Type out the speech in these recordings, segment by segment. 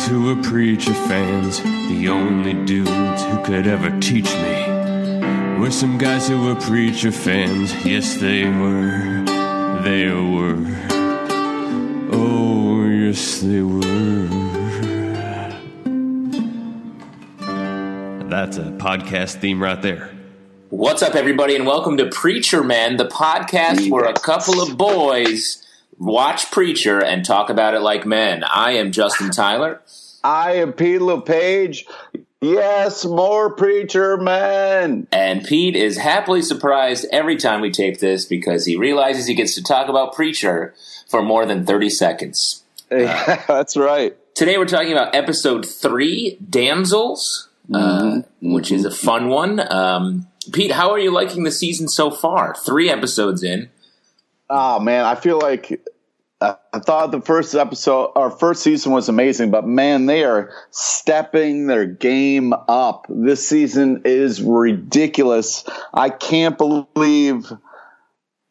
Guys who were preacher fans, the only dudes who could ever teach me. Were some guys who were preacher fans, yes they were, they were. Oh, yes they were. That's a podcast theme right there. What's up, everybody, and welcome to Preacher Men, the podcast where a couple of boys watch Preacher and talk about it like men. I am Justin Tyler. I am Pete LePage. Yes, more Preacher Men. And Pete is happily surprised every time we tape this because he realizes he gets to talk about Preacher for more than 30 seconds. Yeah, uh, that's right. Today we're talking about episode three, Damsels, uh, mm-hmm. which is a fun one. Um, Pete, how are you liking the season so far? Three episodes in. Oh man, I feel like I thought the first episode, our first season was amazing, but man, they are stepping their game up. This season is ridiculous. I can't believe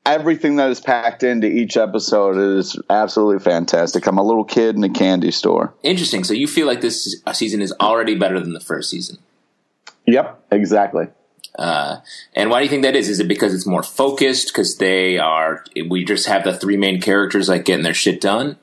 everything that is packed into each episode is absolutely fantastic. I'm a little kid in a candy store. Interesting. So you feel like this season is already better than the first season? Yep, exactly. Uh, and why do you think that is? Is it because it's more focused? Because they are, we just have the three main characters like getting their shit done.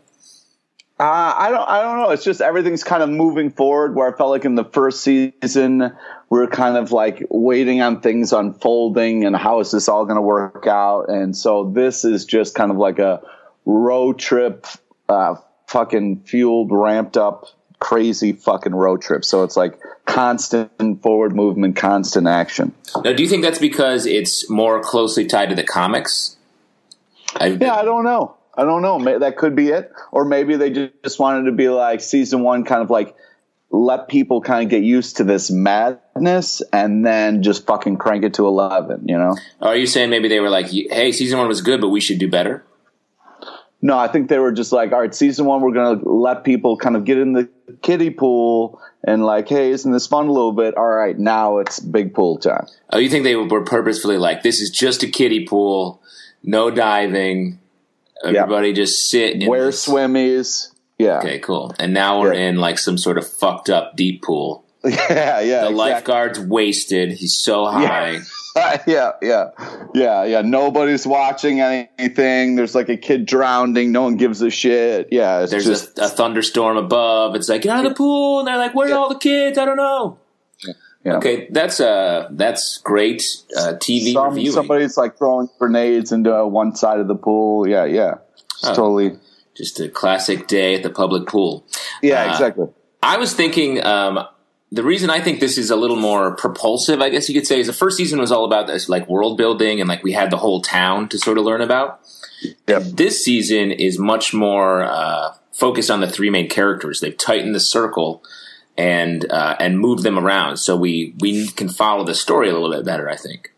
Uh, I don't. I don't know. It's just everything's kind of moving forward. Where I felt like in the first season, we are kind of like waiting on things unfolding and how is this all going to work out. And so this is just kind of like a road trip, uh, fucking fueled, ramped up crazy fucking road trip. So it's like constant forward movement, constant action. Now, do you think that's because it's more closely tied to the comics? I've yeah, I don't know. I don't know. That could be it, or maybe they just wanted to be like season one, kind of like let people kind of get used to this madness, and then just fucking crank it to eleven. You know? Are you saying maybe they were like, "Hey, season one was good, but we should do better"? No, I think they were just like, all right, season one, we're going to let people kind of get in the kiddie pool and like, hey, isn't this fun a little bit? All right, now it's big pool time. Oh, you think they were purposefully like, this is just a kiddie pool, no diving, everybody just sit. Wear this. swimmies. Yeah. Okay, cool. And now we're yeah. in like some sort of fucked up deep pool. Yeah, yeah. The exactly. lifeguard's wasted. He's so high. Yeah. yeah, yeah, yeah, yeah. Nobody's watching anything. There's like a kid drowning. No one gives a shit. Yeah, there's just, a, a, thunderstorm above. It's like get out of the pool, and they're like, "Where are yeah. all the kids?" I don't know. Yeah. Okay, that's uh that's great uh, TV Some, reviewing. Somebody's like throwing grenades into one side of the pool. Yeah, yeah, it's oh, totally just a classic day at the public pool. Yeah, uh, exactly. I was thinking um, the reason I think this is a little more propulsive, I guess you could say, is the first season was all about this like world building and like we had the whole town to sort of learn about. Yep. This season is much more uh, focused on the three main characters. They've tightened the circle and uh, and moved them around, so we we can follow the story a little bit better. I think.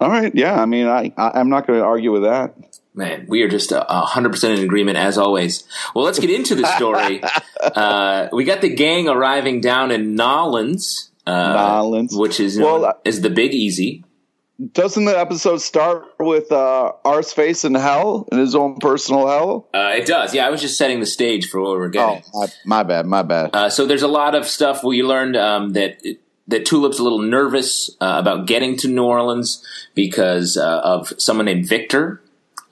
All right. Yeah. I mean, I, I am not going to argue with that. Man, we are just a hundred percent in agreement as always. Well, let's get into the story. uh, we got the gang arriving down in Nolans, uh, Nolans, which is well, uh, is the Big Easy. Doesn't the episode start with uh, Arseface in hell in his own personal hell? Uh, it does. Yeah, I was just setting the stage for what we're getting. Oh, my, my bad, my bad. Uh, so there's a lot of stuff we learned um, that that Tulip's a little nervous uh, about getting to New Orleans because uh, of someone named Victor,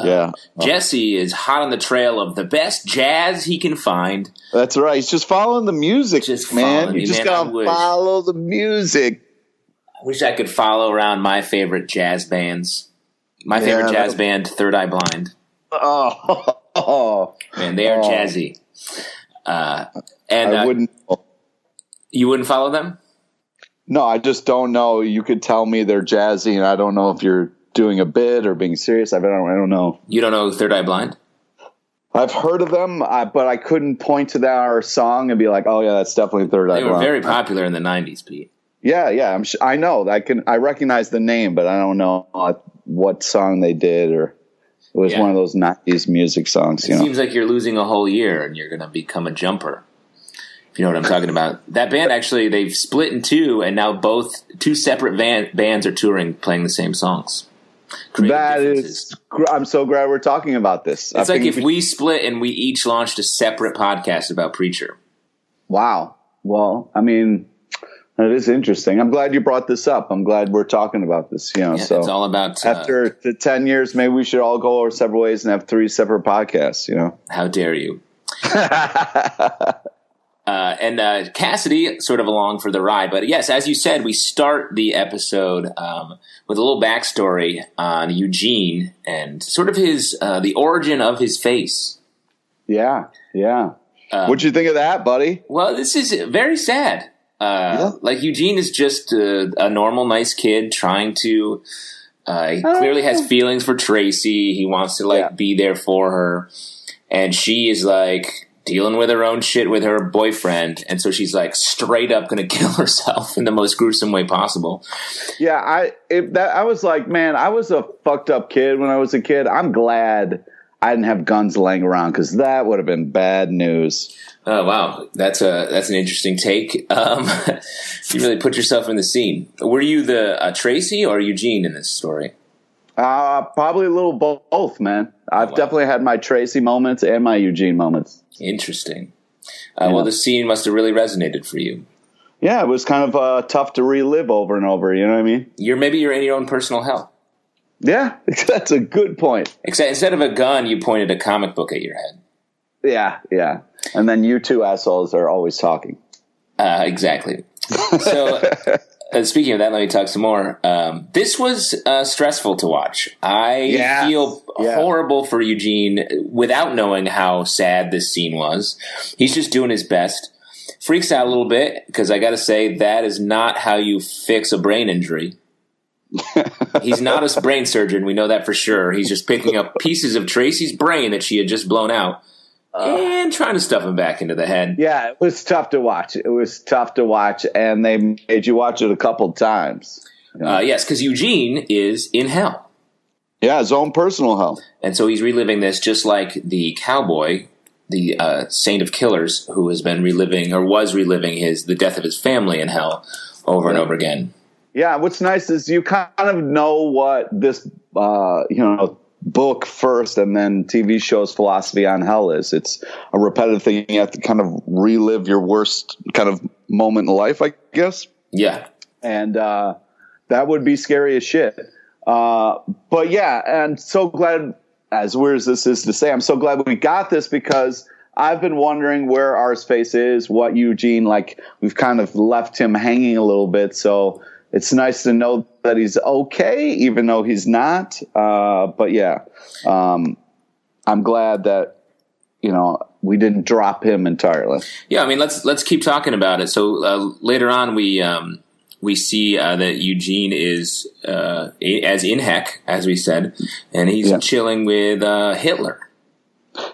yeah. Uh, Jesse is hot on the trail of the best jazz he can find. That's right. He's just following the music, just man. You just man, gotta follow the music. I wish I could follow around my favorite jazz bands. My favorite jazz band, Third Eye Blind. Oh, Oh, Man, they are Oh. jazzy. Uh, and I uh, wouldn't. you wouldn't follow them? No, I just don't know. You could tell me they're jazzy, and I don't know if you're doing a bit or being serious. I don't. I don't know. You don't know Third Eye Blind? I've heard of them, uh, but I couldn't point to their song and be like, "Oh yeah, that's definitely Third Eye They were Blind." very popular in the '90s, Pete. Yeah, yeah. I'm. Sh- I know. I can. I recognize the name, but I don't know uh, what song they did, or it was Yeah. one of those '90s music songs. You It know. seems like you're losing a whole year and you're going to become a jumper. If you know what I'm talking about. That band actually, they've split in two, and now both two separate van, bands are touring, playing the same songs. That is. I'm so glad we're talking about this. I It's like think if we- we split and we each launched a separate podcast about Preacher. Wow. Well, I mean, that is interesting. I'm glad you brought this up. I'm glad we're talking about this. You know, Yeah, so it's all about uh, after the 10 years, maybe we should all go our separate ways and have three separate podcasts. You know. how dare you. Uh, and uh, Cassidy sort of along for the ride. But yes, as you said, we start the episode um, with a little backstory on Eugene and sort of his uh, the origin of his face. Yeah. Yeah. Um, What'd you think of that, buddy? Well, this is very sad. Uh, Yeah. Like Eugene is just a, a normal, nice kid trying to. Uh, he clearly has feelings for Tracy. He wants to like Yeah. be there for her, and she is like dealing with her own shit with her boyfriend, and so she's like straight up going to kill herself in the most gruesome way possible. Yeah, I it, that I was like, man, I was a fucked up kid when I was a kid. I'm glad I didn't have guns laying around because that would have been bad news. Oh wow, that's a that's an interesting take. Um, you really put yourself in the scene. Were you the uh, Tracy or Eugene in this story? Uh, probably a little bo- both, man. I've wow. definitely had my Tracy moments and my Eugene moments. Interesting. Uh, Well, the scene must have really resonated for you. Yeah, it was kind of uh, tough to relive over and over. You know what I mean? You're maybe you're in your own personal hell. Yeah, that's a good point. Except instead of a gun, you pointed a comic book at your head. Yeah, yeah. And then you two assholes are always talking. Uh, exactly. So, uh, speaking of that, let me talk some more. Um, this was uh, stressful to watch. I Yes. feel Yeah. horrible for Eugene without knowing how sad this scene was. He's just doing his best. Freaks out a little bit because I got to say that is not how you fix a brain injury. He's not a brain surgeon. We know that for sure. He's just picking up pieces of Tracy's brain that she had just blown out and trying to stuff him back into the head. Yeah, it was tough to watch. It was tough to watch, and they made you watch it a couple times. Uh, yes, because Eugene is in hell. Yeah, his own personal hell. And so he's reliving this just like the cowboy, the uh, saint of killers, who has been reliving or was reliving his the death of his family in hell over and over again. Yeah, what's nice is you kind of know what this, uh, you know, book first and then TV show's philosophy on hell is. It's a repetitive thing. You have to kind of relive your worst kind of moment in life, I guess. Yeah. And uh, that would be scary as shit. Uh, but yeah, and so glad, as weird as this is to say, I'm so glad we got this because I've been wondering where Arseface is, what Eugene, like, we've kind of left him hanging a little bit. So it's nice to know that he's okay, even though he's not. Uh, but yeah, um, I'm glad that, you know, we didn't drop him entirely. Yeah, I mean let's let's keep talking about it. So uh, later on we um, we see uh, that Eugene is uh, as in heck, as we said, and he's Yeah. chilling with uh, Hitler.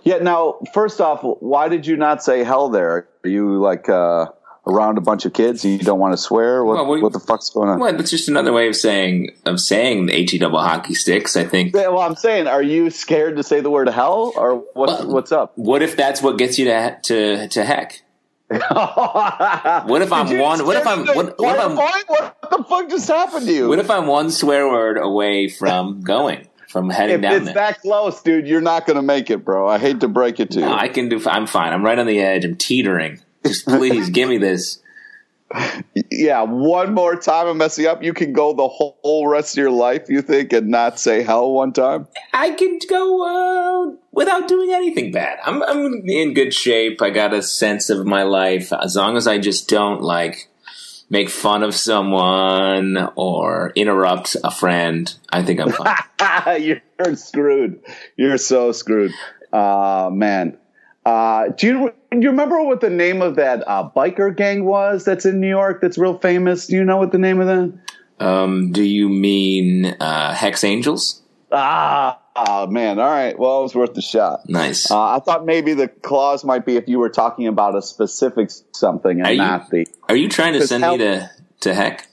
Yeah. Now, first off, why did you not say hell there? Are you like uh, around a bunch of kids and you don't want to swear? What, Well, we- what the fuck's going on? Well, that's just another way of saying of saying the he double hockey sticks. I think. Yeah, well, I'm saying, are you scared to say the word hell, or what's Well- what's up? What if that's what gets you to to to heck? What if I'm one? What if I'm? What, what if I'm? What the fuck just happened to you? What if I'm one swear word away from going from heading if down it's there? that close, dude, you're not going to make it, bro. I hate to break it to you. I can do. I'm fine. I'm right on the edge. I'm teetering. Just please give me this. yeah, one more time and messing up, you can go the whole, rest of your life, you think, and not say hell one time? I can go uh, without doing anything bad. I'm I'm in good shape. I got a sense of my life. As long as I just don't like make fun of someone or interrupt a friend, I think I'm fine. you're screwed. You're so screwed. Uh, man. Uh, do you you remember what the name of that uh, biker gang was that's in New York that's real famous? Do you know what the name of that? Um, do you mean uh, Hex Angels? Ah, oh, man. All right. Well, it was worth the shot. Nice. Uh, I thought maybe the clause might be if you were talking about a specific something and Are you- the. Are you trying to send hell- me to to Heck?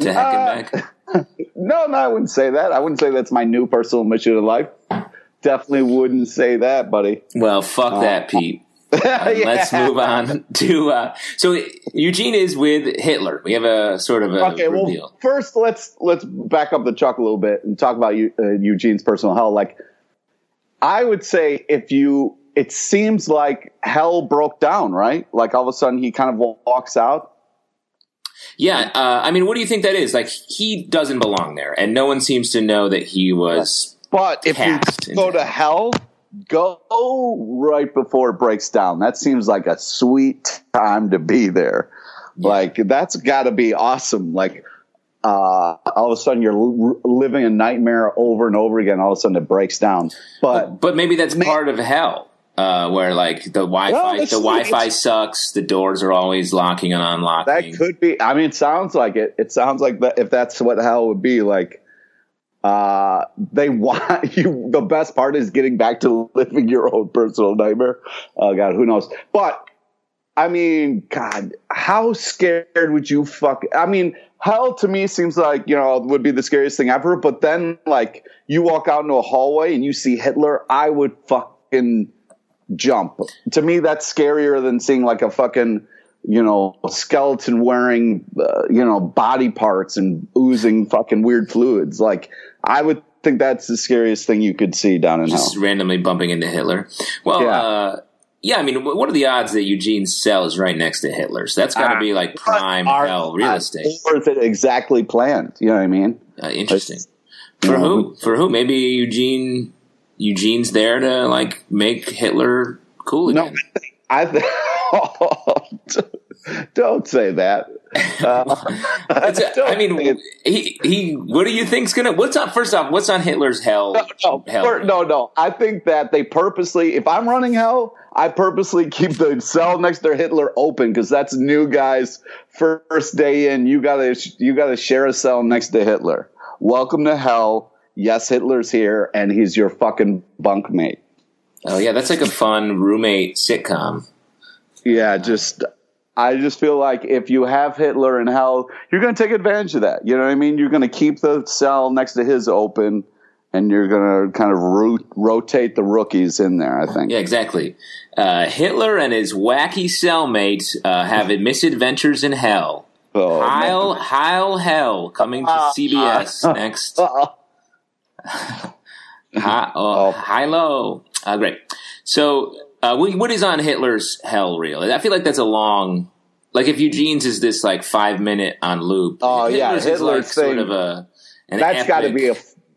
To Heck and back? No, no, I wouldn't say that. I wouldn't say that's my new personal mission in life. Definitely wouldn't say that, buddy. Well, fuck that, Pete. Uh, Let's move on to uh, so Eugene is with Hitler. We have a sort of a Okay, well, reveal. first let's let's back up the truck a little bit and talk about uh, Eugene's personal hell. Like, I would say if you, it seems like hell broke down, right? Like all of a sudden he kind of walks out. Yeah, uh, I mean, what do you think that is? Like, he doesn't belong there, and no one seems to know that he was. But if you go to hell, go right before it breaks down. That seems like a sweet time to be there. Like that's got to be awesome. Like uh, all of a sudden you're l- living a nightmare over and over again. All of a sudden it breaks down. But But maybe that's Ma- part of hell, uh, where like the Wi-Fi, Well, the Wi-Fi sucks. The doors are always locking and unlocking. that could be. I mean, it sounds like it. It sounds like that. If that's what hell would be like. Uh, they want you. The best part is getting back to living your own personal nightmare. Oh God, who knows? But I mean, God, how scared would you fuck? I mean, hell to me seems like you know would be the scariest thing ever. But then, like, you walk out into a hallway and you see Hitler, I would fucking jump. To me, that's scarier than seeing like a fucking you know skeleton wearing uh, you know body parts and oozing fucking weird fluids. Like, I would think that's the scariest thing you could see down in just hell. randomly bumping into Hitler. Well, Yeah. uh, yeah. I mean, what are the odds that Eugene's cell is right next to Hitler's? That's got to Ah, be like prime Are- hell real estate. Or is it exactly planned? You know what I mean? Uh, interesting. For know, who? For who? Maybe Eugene. Eugene's there to like make Hitler cool No, again. I th- don't say that. Uh, I mean, he he. What do you think's gonna? What's on? First off, what's on Hitler's hell? no, hell or- no, no. I think that they purposely, if I'm running hell, I purposely keep the cell next to Hitler open because that's new guys. First day in, you gotta you gotta share a cell next to Hitler. Welcome to hell. Yes, Hitler's here, and he's your fucking bunkmate. Oh yeah, that's like a fun roommate sitcom. Yeah, just I just feel like if you have Hitler in hell, you're going to take advantage of that. You know what I mean? You're going to keep the cell next to his open, and you're going to kind of root, rotate the rookies in there. I think. Yeah, exactly. Uh, Hitler and his wacky cellmates uh, have misadventures in hell. Oh, man. Heil, Heil Hell coming to CBS next. Hi, oh, Hilo. Uh, great. So, uh, what is on Hitler's hell reel? I feel like that's a long. Like if Eugene's is this like five minute on loop. Oh, yeah, is Hitler's like sort of a. An That's got to be a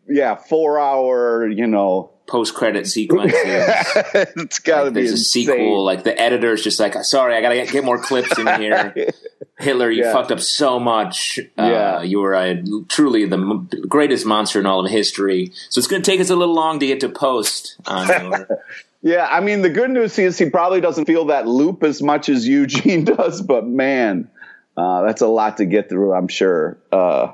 yeah four hour. You know, post credit sequence. it's got to be There's a sequel. Like the editor's just like, sorry, I gotta get, get more clips in here. Hitler, you Yeah. fucked up so much. Uh, Yeah. You were uh, truly the m- greatest monster in all of history. So it's going to take us a little long to get to post on your. Yeah, I mean the good news is he probably doesn't feel that loop as much as Eugene does, but man, uh, that's a lot to get through. I'm sure. Uh,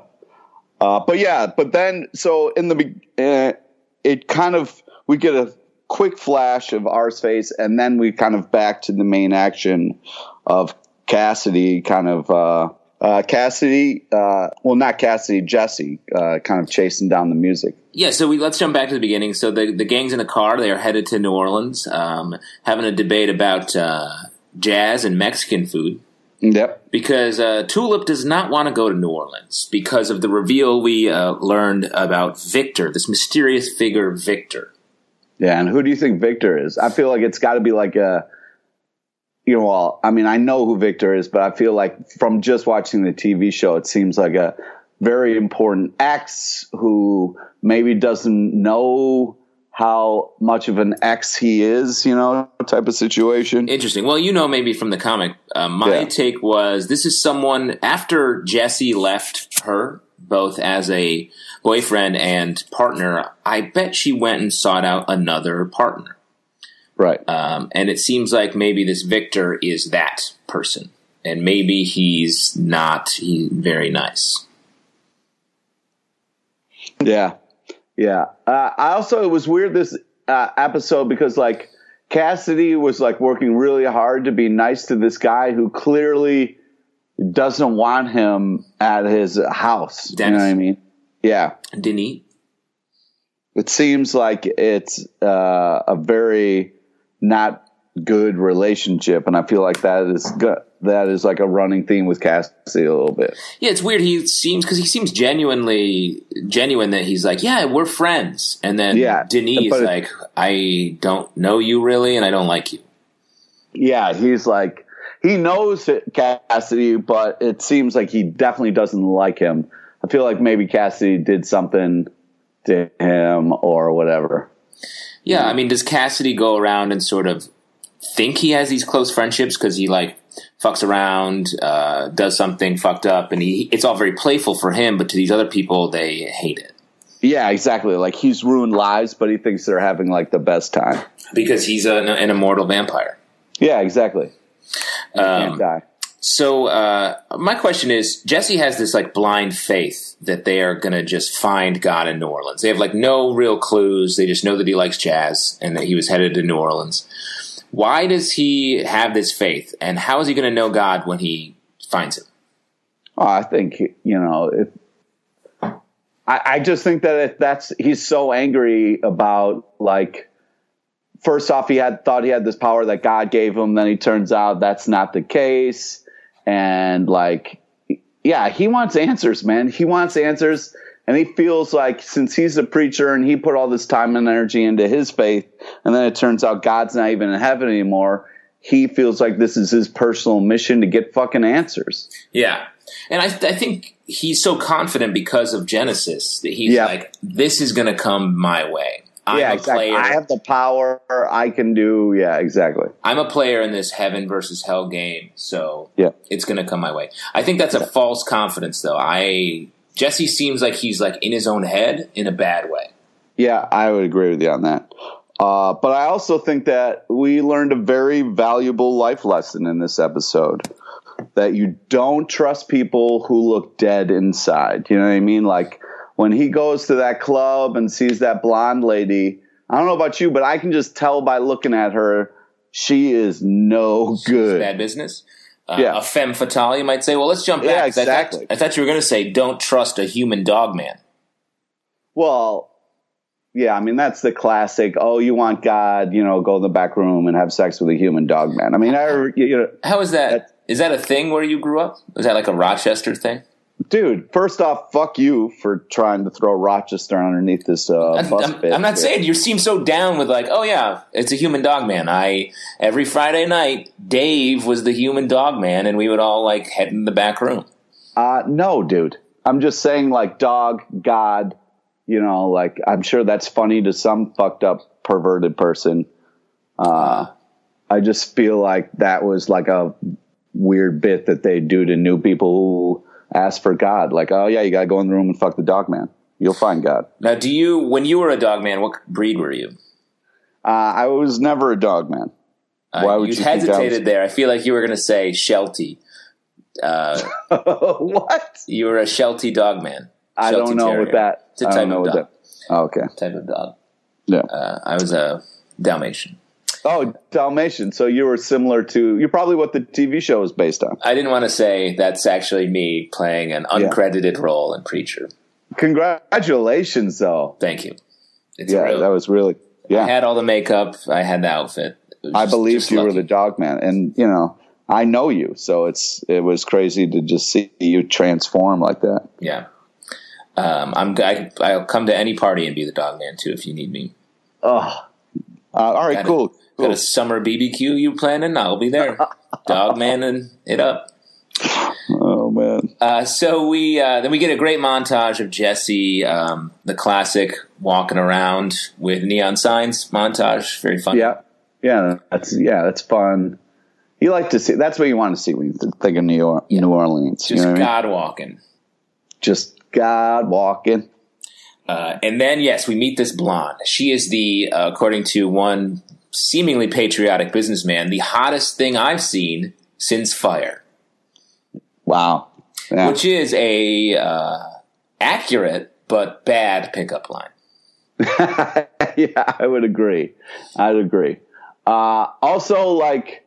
uh, but yeah, but then so in the uh, it kind of we get a quick flash of Arseface, and then we kind of back to the main action of Cassidy, kind of. Uh, Cassidy, uh, well, not Cassidy, Jesse, uh, kind of chasing down the music. Yeah, so we let's jump back to the beginning. So the the gang's in a car. They are headed to New Orleans, um, having a debate about uh, jazz and Mexican food. Yep. because uh, Tulip does not want to go to New Orleans because of the reveal we uh, learned about Victor, this mysterious figure, Victor. Yeah, and who do you think Victor is? I feel like it's got to be like a, you know, well, I mean, I know who Victor is, but I feel like from just watching the TV show, it seems like a very important ex who maybe doesn't know how much of an ex he is, you know, type of situation. Interesting. Well, you know, maybe from the comic, uh, my Yeah. take was this is someone after Jesse left her, both as a boyfriend and partner. I bet she went and sought out another partner. Right. Um, and it seems like maybe this Victor is that person, and maybe he's not he, very nice. Yeah, yeah. Uh, I also it was weird this uh, episode because like Cassidy was like working really hard to be nice to this guy who clearly doesn't want him at his house. Dennis. You know what I mean? Yeah. Denis. It seems like it's uh, a very not good relationship, and I feel like that is good. That is like a running theme with Cassidy a little bit. Yeah, it's weird. He seems because he seems genuinely genuine that he's like, yeah, we're friends, and then Yeah, Denis but like, I don't know you really, and I don't like you. Yeah, he's like he knows it, Cassidy, but it seems like he definitely doesn't like him. I feel like maybe Cassidy did something to him or whatever. Yeah, I mean, does Cassidy go around and sort of think he has these close friendships because he like fucks around, uh, does something fucked up, and he it's all very playful for him, but to these other people, they hate it Yeah, exactly. Like he's ruined lives, but he thinks they're having like the best time. because he's a, an immortal vampire. Yeah, exactly. Can't Um, die. So uh, my question is, Jesse has this like blind faith that they are going to just find God in New Orleans. They have like no real clues. They just know that he likes jazz and that he was headed to New Orleans. Why does he have this faith, and how is he going to know God when he finds him? Oh, I think you know. If, I, I just think that if that's he's so angry about like. First off, he had thought he had this power that God gave him. Then he turns out that's not the case, and like, yeah, he wants answers, man. He wants answers, and he feels like since he's a preacher and he put all this time and energy into his faith, and then it turns out God's not even in heaven anymore. He feels like this is his personal mission to get fucking answers. Yeah. And I, I think he's so confident because of Genesis that he's Yeah. like, this is going to come my way. I'm yeah, a exactly. player. I have the power. I can do. Yeah, exactly. I'm a player in this heaven versus hell game, so Yeah. it's going to come my way. I think that's a false confidence, though. I Jesse seems like he's like in his own head in a bad way. Yeah, I would agree with you on that. Uh, but I also think that we learned a very valuable life lesson in this episode that you don't trust people who look dead inside. You know what I mean? Like when he goes to that club and sees that blonde lady, I don't know about you, but I can just tell by looking at her, she is no good. Bad business. Uh, Yeah. A femme fatale, you might say. Well, let's jump back. Yeah, 'cause I thought- exactly. I thought you were going to say, don't trust a human dog man. Well, yeah, I mean that's the classic. Oh, you want God? You know, go in the back room and have sex with a human dog man. I mean, I, you know, How is? That- Is that a thing where you grew up? Is that like a Rochester thing? Dude. First off, fuck you for trying to throw Rochester underneath this uh, I'm, bus I'm- I'm not saying you seem so down with like, oh yeah, it's a human dog man. I every Friday night, Dave was the human dog man, and we would all like head in the back room. Uh, no, dude. I'm just saying, like, dog, God. You know, like I'm sure that's funny to some fucked up perverted person. Uh, I just feel like that was like a weird bit that they do to new people who ask for God. Like, oh yeah, you gotta go in the room and fuck the dog man. You'll find God. Now, do you when you were a dog man, what breed were you? Uh, I was never a dog man. Uh, Why would you you think I was- hesitated there? I feel like you were going to say Sheltie. Uh, what? you were a Sheltie dog man. I don't know Terrier. what that. It's a I type don't know of what dog. that. Oh, okay. Type of dog. Yeah. Uh, I was a Dalmatian. Oh, Dalmatian. So you were similar to. You're probably what the TV show is based on. I didn't want to say that's actually me playing an Yeah. uncredited role in Preacher. Congratulations, though. Thank you. It's Yeah, real. that was really. Yeah, I had all the makeup. I had the outfit. It I just- believed just you were the dog man, and you know, I know you, so it's it was crazy to just see you transform like that. Yeah. Um, I'm. I, I'll come to any party and be the dog man too if you need me. Oh, uh, all right, cool. Got a summer BBQ you planning? I'll be there. dog manning it up. Oh man, Uh, so we uh, then we get a great montage of Jesse, um, the classic walking around with neon signs montage. Very fun. yeah, yeah, that's yeah, that's fun. You like to see. That's what you want to see when you th- think of New York, New Orleans. you Just know what I mean? God walking. Just God walking. Uh, and then, yes, we meet this blonde. She is the, uh, according to one seemingly patriotic businessman, the hottest thing I've seen since Fire. Wow. Yeah. Which is a uh, accurate but bad pickup line. yeah, I would agree. I'd agree. Uh, also, like,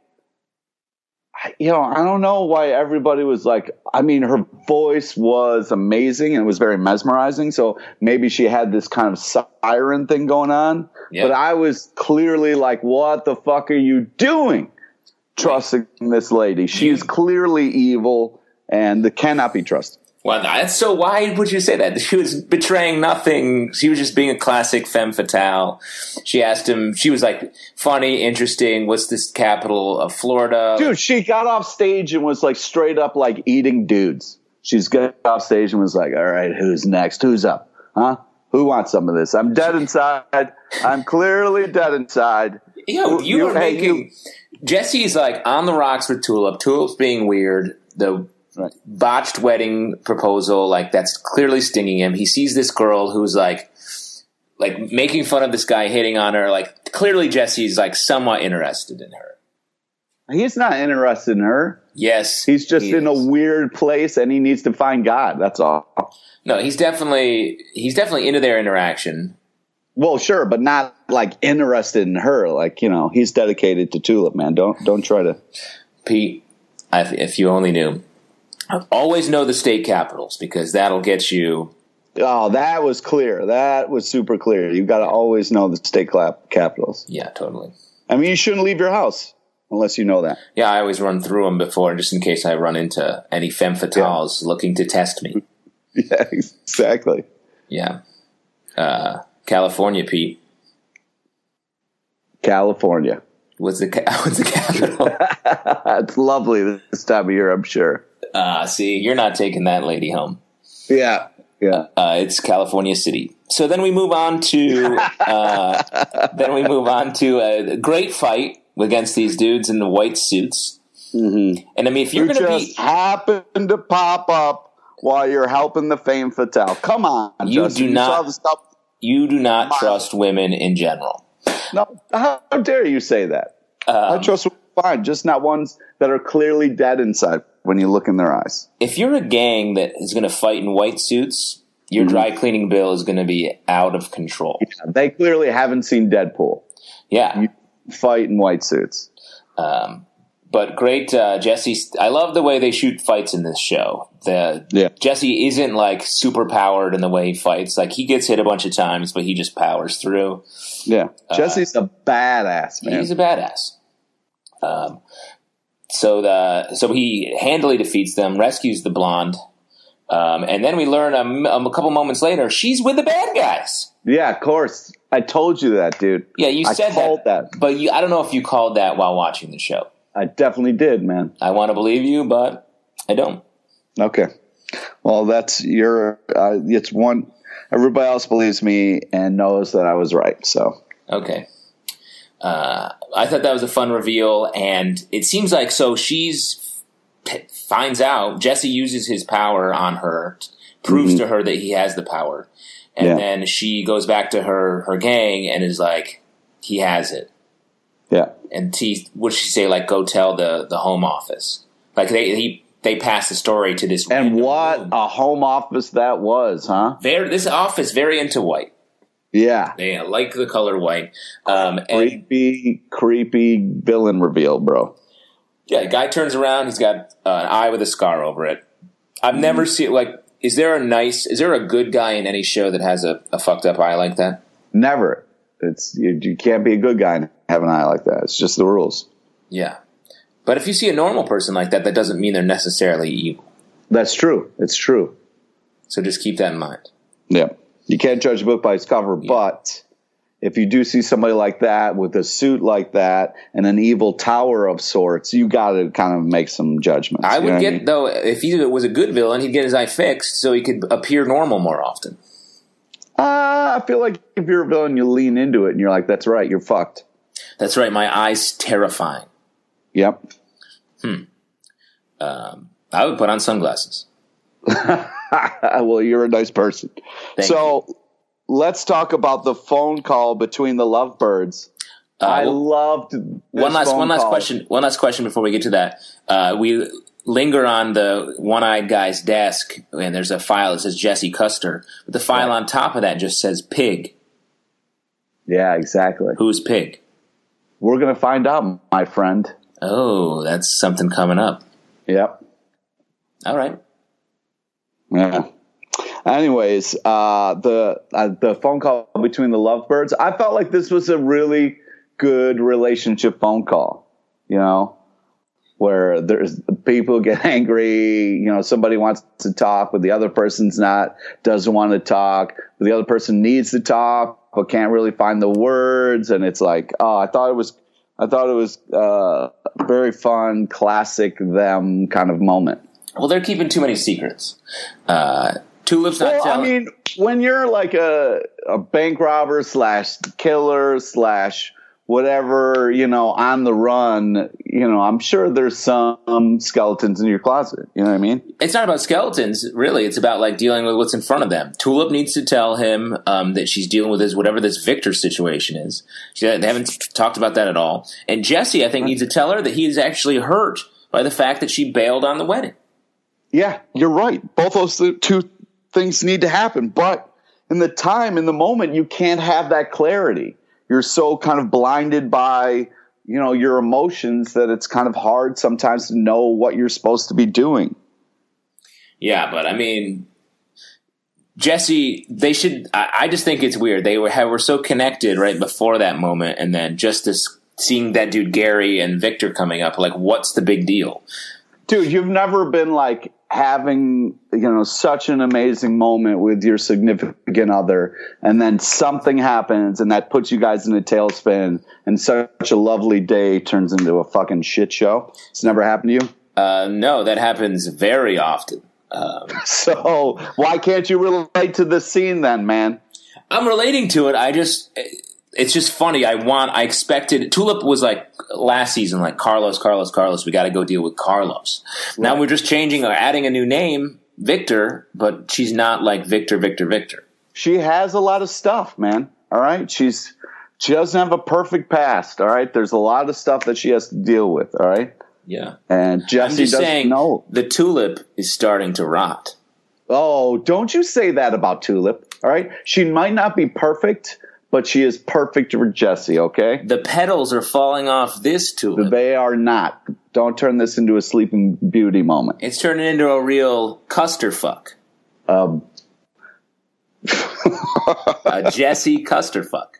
you know, I don't know why everybody was like, I mean, her voice was amazing and it was very mesmerizing. So maybe she had this kind of siren thing going on. Yeah. But I was clearly like, what the fuck are you doing? Trusting this lady. She is clearly evil and cannot be trusted. Well, that's so. Why would you say that? She was betraying nothing. She was just being a classic femme fatale. She asked him. She was like funny, interesting. What's this capital of Florida? Dude, she got off stage and was like straight up like eating dudes. She's got off stage and was like, "All right, who's next? Who's up? Huh? Who wants some of this? I'm dead inside. I'm clearly dead inside." Yo, you, you were making. You, Jesse's like on the rocks with Tulip. Tulip's being weird. The Right. Botched wedding proposal, like that's clearly stinging him. He sees this girl who's like, like making fun of this guy hitting on her. Like clearly Jesse's like somewhat interested in her. He's not interested in her. Yes, he's just he in is. a weird place, and he needs to find God. That's all. No, he's definitely he's definitely into their interaction. Well, sure, but not like interested in her. Like you know, he's dedicated to Tulip, man. Don't don't try to. Pete, if you only knew, Always know the state capitals because that'll get you. Oh, that was clear. That was super clear. You've got to always know the state capitals. Yeah, totally. I mean, you shouldn't leave your house unless you know that. Yeah, I always run through them before, just in case I run into any femme fatales yeah. looking to test me. yeah, exactly. Yeah. Uh, California, Pete. California. What's the what's the capital? it's lovely this time of year, I'm sure. Uh, see, you're not taking that lady home. Yeah, yeah. Uh, it's California City. So then we move on to uh, then we move on to a great fight against these dudes in the white suits. Mm-hmm. And I mean, if you're going to be happen to pop up while you're helping the femme fatale, come on, you Justin. do not. You, you do not trust women in general. No, how dare you say that? Um, I trust fine, just not ones that are clearly dead inside when you look in their eyes. If you're a gang that is going to fight in white suits, your mm-hmm. dry cleaning bill is going to be out of control. They clearly haven't seen Deadpool. Yeah, you fight in white suits. Um, but great, uh, Jesse. I love the way they shoot fights in this show. The yeah. Jesse isn't like super powered in the way he fights. Like he gets hit a bunch of times, but he just powers through. Yeah, uh, Jesse's uh, a badass man. He's a badass. Um, so the so he handily defeats them, rescues the blonde, um, and then we learn a, a, couple moments later she's with the bad guys. Yeah, of course. I told you that, dude. Yeah, you said that, that, but you, I don't know if you called that while watching the show. I definitely did, man. I want to believe you, but I don't. Okay. Well, that's your. Uh, it's one. Everybody else believes me and knows that I was right. So. Okay uh, I thought that was a fun reveal, and it seems like so she's p- finds out Jesse uses his power on her, proves mm-hmm. to her that he has the power, and yeah. then she goes back to her her gang and is like, he has it. Yeah, and he would she say like go tell the the home office like they he they pass the story to this and what room. a home office that was, huh? Very this office very into white. Yeah, yeah, like the color white. Um, creepy, creepy villain reveal, bro. Yeah, guy turns around. He's got uh, an eye with a scar over it. I've mm never seen like. Is there a nice? Is there a good guy in any show that has a, a fucked up eye like that? Never. It's you, you can't be a good guy and have an eye like that. It's just the rules. Yeah, but if you see a normal person like that, that doesn't mean they're necessarily evil. That's true. It's true. So just keep that in mind. Yeah you can't judge a book by its cover, yeah. but if you do see somebody like that with a suit like that and an evil tower of sorts, you got to kind of make some judgments. I would get I mean? though if he was a good villain, he'd get his eye fixed so he could appear normal more often. Uh, I feel like if you're a villain, you lean into it and you're like, "That's right, you're fucked." That's right. My eyes terrifying. Yep. Hmm. Um, I would put on sunglasses. well, you're a nice person. Thank so you. let's talk about the phone call between the lovebirds. Uh, I loved one last one last call. question. One last question before we get to that. Uh, we linger on the one-eyed guy's desk, and there's a file that says Jesse Custer, but the file on top of that just says Pig. Yeah, exactly. Who's Pig? We're gonna find out, my friend. Oh, that's something coming up. Yep. All right. Yeah. Anyways, uh, the uh, the phone call between the lovebirds, I felt like this was a really good relationship phone call. You know, where there's people get angry. You know, somebody wants to talk, but the other person's not doesn't want to talk. But the other person needs to talk, but can't really find the words. And it's like, oh, I thought it was, I thought it was uh, very fun, classic them kind of moment. Well, they're keeping too many secrets. Uh, Tulip's not Well, I mean, when you're like a, a bank robber slash killer slash whatever, you know, on the run, you know, I'm sure there's some skeletons in your closet. You know what I mean? it's not about skeletons, really. It's about like dealing with what's in front of them. Tulip needs to tell him um, that she's dealing with this whatever this Victor situation is. She, they haven't talked about that at all. And Jesse, I think, needs to tell her that he is actually hurt by the fact that she bailed on the wedding. Yeah, you're right. Both those two things need to happen. But in the time, in the moment, you can't have that clarity. You're so kind of blinded by, you know, your emotions that it's kind of hard sometimes to know what you're supposed to be doing. Yeah, but I mean, Jesse, they should. I, I just think it's weird. They were have, were so connected right before that moment, and then just this seeing that dude Gary and Victor coming up. Like, what's the big deal? dude you've never been like having you know such an amazing moment with your significant other and then something happens and that puts you guys in a tailspin and such a lovely day turns into a fucking shit show it's never happened to you Uh, no, that happens very often. Um, so why can't you relate to this scene then man I'm relating to it. I just, it's just funny. I want, I expected, Tulip was like last season, like Carlos, Carlos, Carlos. We got to go deal with Carlos. Now we're just changing or adding a new name, Victor, but she's not like Victor, Victor, Victor. she has a lot of stuff man all right she's she doesn't have a perfect past all right there's a lot of stuff that she has to deal with all right Yeah. and jesse doesn't saying know the tulip is starting to rot. Oh, don't you say that about Tulip. All right. She might not be perfect, but she is perfect for Jesse, okay? The petals are falling off this tulip. They are not. Don't turn this into a sleeping beauty moment. It's turning into a real clusterfuck. Um, A Jesse clusterfuck.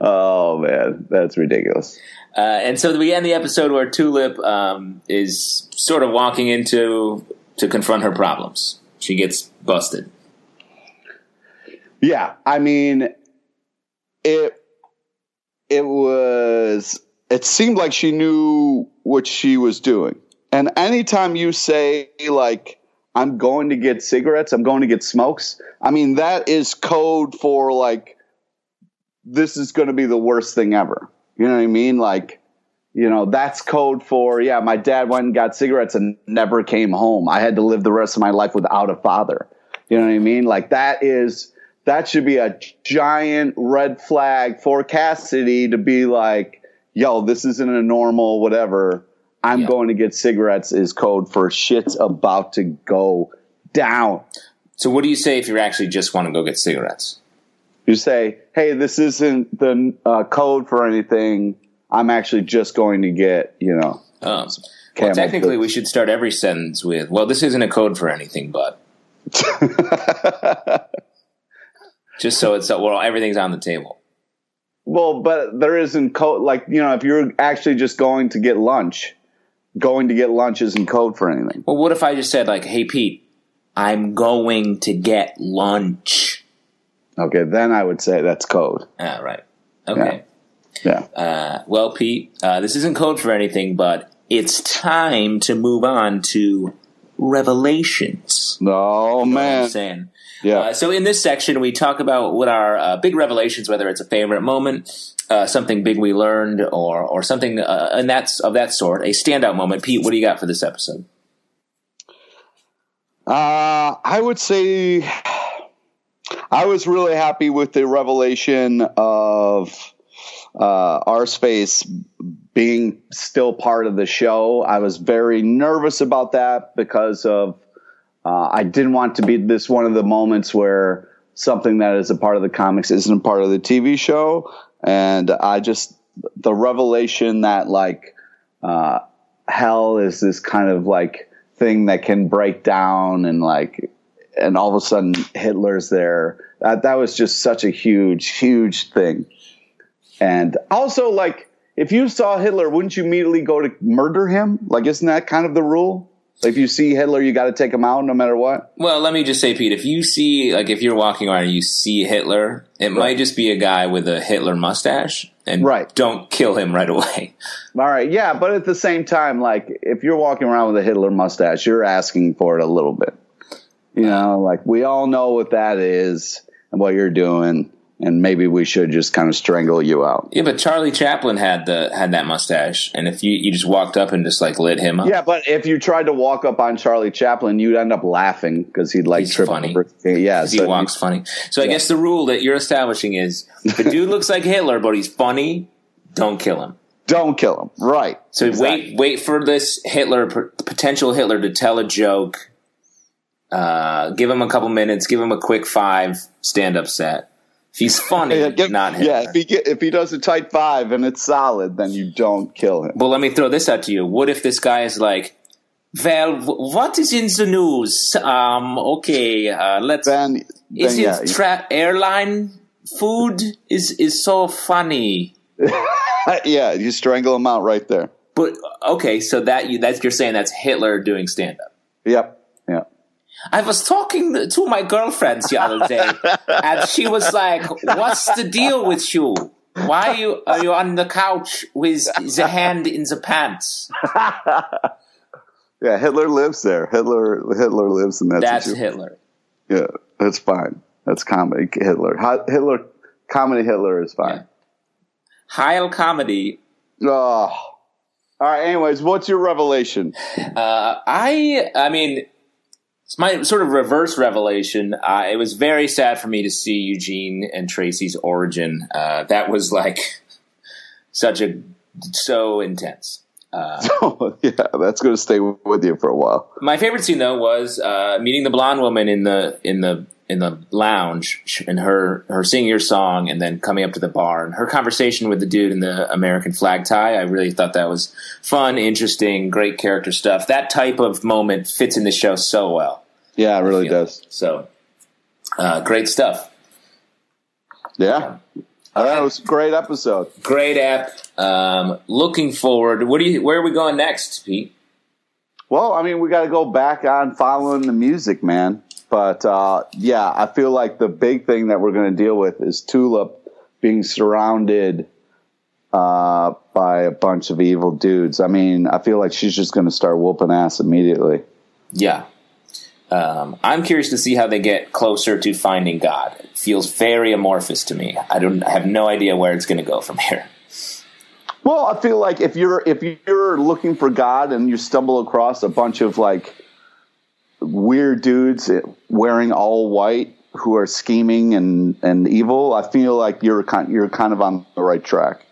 oh, man. That's ridiculous. Uh, and so we end the episode where Tulip um, is sort of walking into to confront her problems. She gets busted. Yeah. I mean, it, it was, it seemed like she knew what she was doing. And anytime you say, like, I'm going to get cigarettes, I'm going to get smokes, I mean, that is code for, like, this is going to be the worst thing ever. You know what I mean? Like, you know, that's code for, yeah, my dad went and got cigarettes and never came home. I had to live the rest of my life without a father. You know what I mean? Like, that is, that should be a giant red flag for Cassidy to be like, yo, this isn't a normal whatever. I'm Yeah. going to get cigarettes is code for shit's about to go down. So what do you say if you actually just want to go get cigarettes? You say, hey, this isn't the uh, code for anything. I'm actually just going to get, you know, Um, well, technically, we should start every sentence with, "Well, this isn't a code for anything, but." just so it's well, everything's on the table. Well, but there isn't code. Like, you know, if you're actually just going to get lunch, going to get lunch isn't code for anything. Well, what if I just said like, "Hey, Pete, I'm going to get lunch." Okay, then I would say that's code. Ah, right. Okay. Yeah. Uh, well, Pete, uh, this isn't code for anything, but it's time to move on to revelations. Oh, You know what I'm man. Yeah. Uh, so in this section, we talk about what our uh, big revelations, whether it's a favorite moment, uh, something big we learned, or or something, uh, and that's of that sort, a standout moment. Pete, what do you got for this episode? Uh, I would say I was really happy with the revelation of uh, Arseface being still part of the show. I was very nervous about that because of uh, I didn't want to be this one of the moments where something that is a part of the comics isn't a part of the TV show, and I just the revelation that like uh, hell is this kind of like thing that can break down and like and all of a sudden Hitler's there. That that was just such a huge, huge thing. And also, like, if you saw Hitler, wouldn't you immediately go to murder him? Like, isn't that kind of the rule? If you see Hitler, you got to take him out no matter what. Well, let me just say, Pete, if you see, like, if you're walking around and you see Hitler, it right. might just be a guy with a Hitler mustache, and right. don't kill him right away. All right, yeah, but at the same time, like, if you're walking around with a Hitler mustache, you're asking for it a little bit. You know, like we all know what that is and what you're doing and maybe we should just kind of strangle you out. Yeah, but Charlie Chaplin had the had that mustache, and if you you just walked up and just like lit him up, yeah. But if you tried to walk up on Charlie Chaplin, you'd end up laughing because he'd like He's trip funny. over. Yeah, he walks funny. So I guess the rule that you're establishing is the dude looks like Hitler, but he's funny. Don't kill him. Don't kill him. Right. So exactly. wait, wait for this Hitler potential Hitler to tell a joke. Uh, give him a couple minutes. Give him a quick five stand up set he's funny, yeah, give, not him. Yeah, if he get, if he does a tight five and it's solid, then you don't kill him. Well, let me throw this out to you. What if this guy is like, well, what is in the news? Um, okay, uh, let's. Then, then is yeah, it tra- airline food is is so funny? yeah, you strangle him out right there. But okay, so that you that's you're saying that's Hitler doing stand up. Yep. I was talking to my girlfriends the other day, and she was like, "What's the deal with you? Why are you are you on the couch with the hand in the pants?" yeah, Hitler lives there. Hitler Hitler lives in that. That's situation. Hitler. Yeah, that's fine. That's comedy Hitler. Hitler comedy Hitler is fine. Yeah. Heil comedy. Oh. All right. Anyways, what's your revelation? Uh, I, I mean, my sort of reverse revelation. Uh, it was very sad for me to see Eugene and Tracy's origin. Uh, that was like such a so intense. Uh, oh, yeah, that's going to stay with you for a while. My favorite scene though was uh, meeting the blonde woman in the in the in the lounge and her her singing your song and then coming up to the bar and her conversation with the dude in the American flag tie. I really thought that was fun, interesting, great character stuff. That type of moment fits in the show so well. Yeah, it really does. So, uh, great stuff. Yeah. Uh, that was a great episode. Great app. Um, looking forward. What do you? Where are we going next, Pete? Well, I mean, we got to go back on following the music, man. But uh, yeah, I feel like the big thing that we're going to deal with is Tulip being surrounded uh, by a bunch of evil dudes. I mean, I feel like she's just going to start whooping ass immediately. Yeah, um, I'm curious to see how they get closer to finding God. It feels very amorphous to me. I don't I have no idea where it's going to go from here. Well, I feel like if you're if you're looking for God and you stumble across a bunch of like weird dudes wearing all white who are scheming and and evil, I feel like you're kind you're kind of on the right track.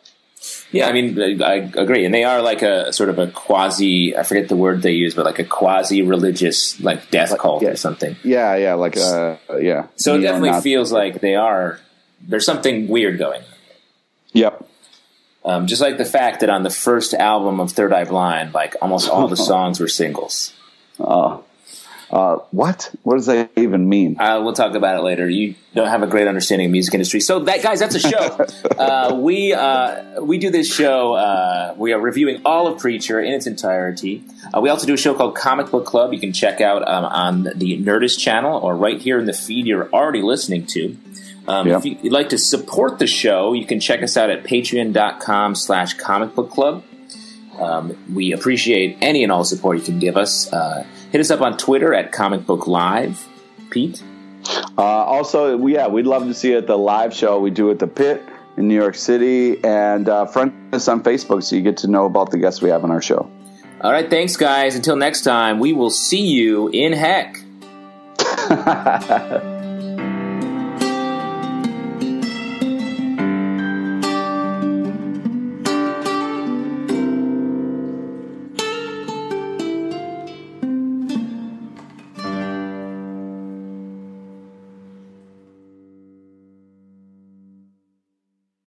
Yeah, I mean, I agree, and they are like a sort of a quasi—I forget the word they use, but like a quasi-religious, like death cult yeah. or something. Yeah, yeah, like uh, yeah. So it definitely not- feels like they are. There's something weird going. Yep. Um, just like the fact that on the first album of Third Eye Blind, like almost all the songs were singles. Oh, uh, what? What does that even mean? Uh, we'll talk about it later. You don't have a great understanding of music industry. So that, guys, that's a show. uh, we uh, we do this show. Uh, we are reviewing all of Preacher in its entirety. Uh, we also do a show called Comic Book Club. You can check out um, on the Nerdist channel or right here in the feed you're already listening to. Um, yep. If you'd like to support the show, you can check us out at patreon.com slash comic book club. Um, we appreciate any and all support you can give us. Uh, hit us up on Twitter at Comic Book Live. Pete? Uh, also, yeah, we'd love to see you at the live show we do at the Pit in New York City. And uh, friend us on Facebook so you get to know about the guests we have on our show. All right, thanks, guys. Until next time, we will see you in heck.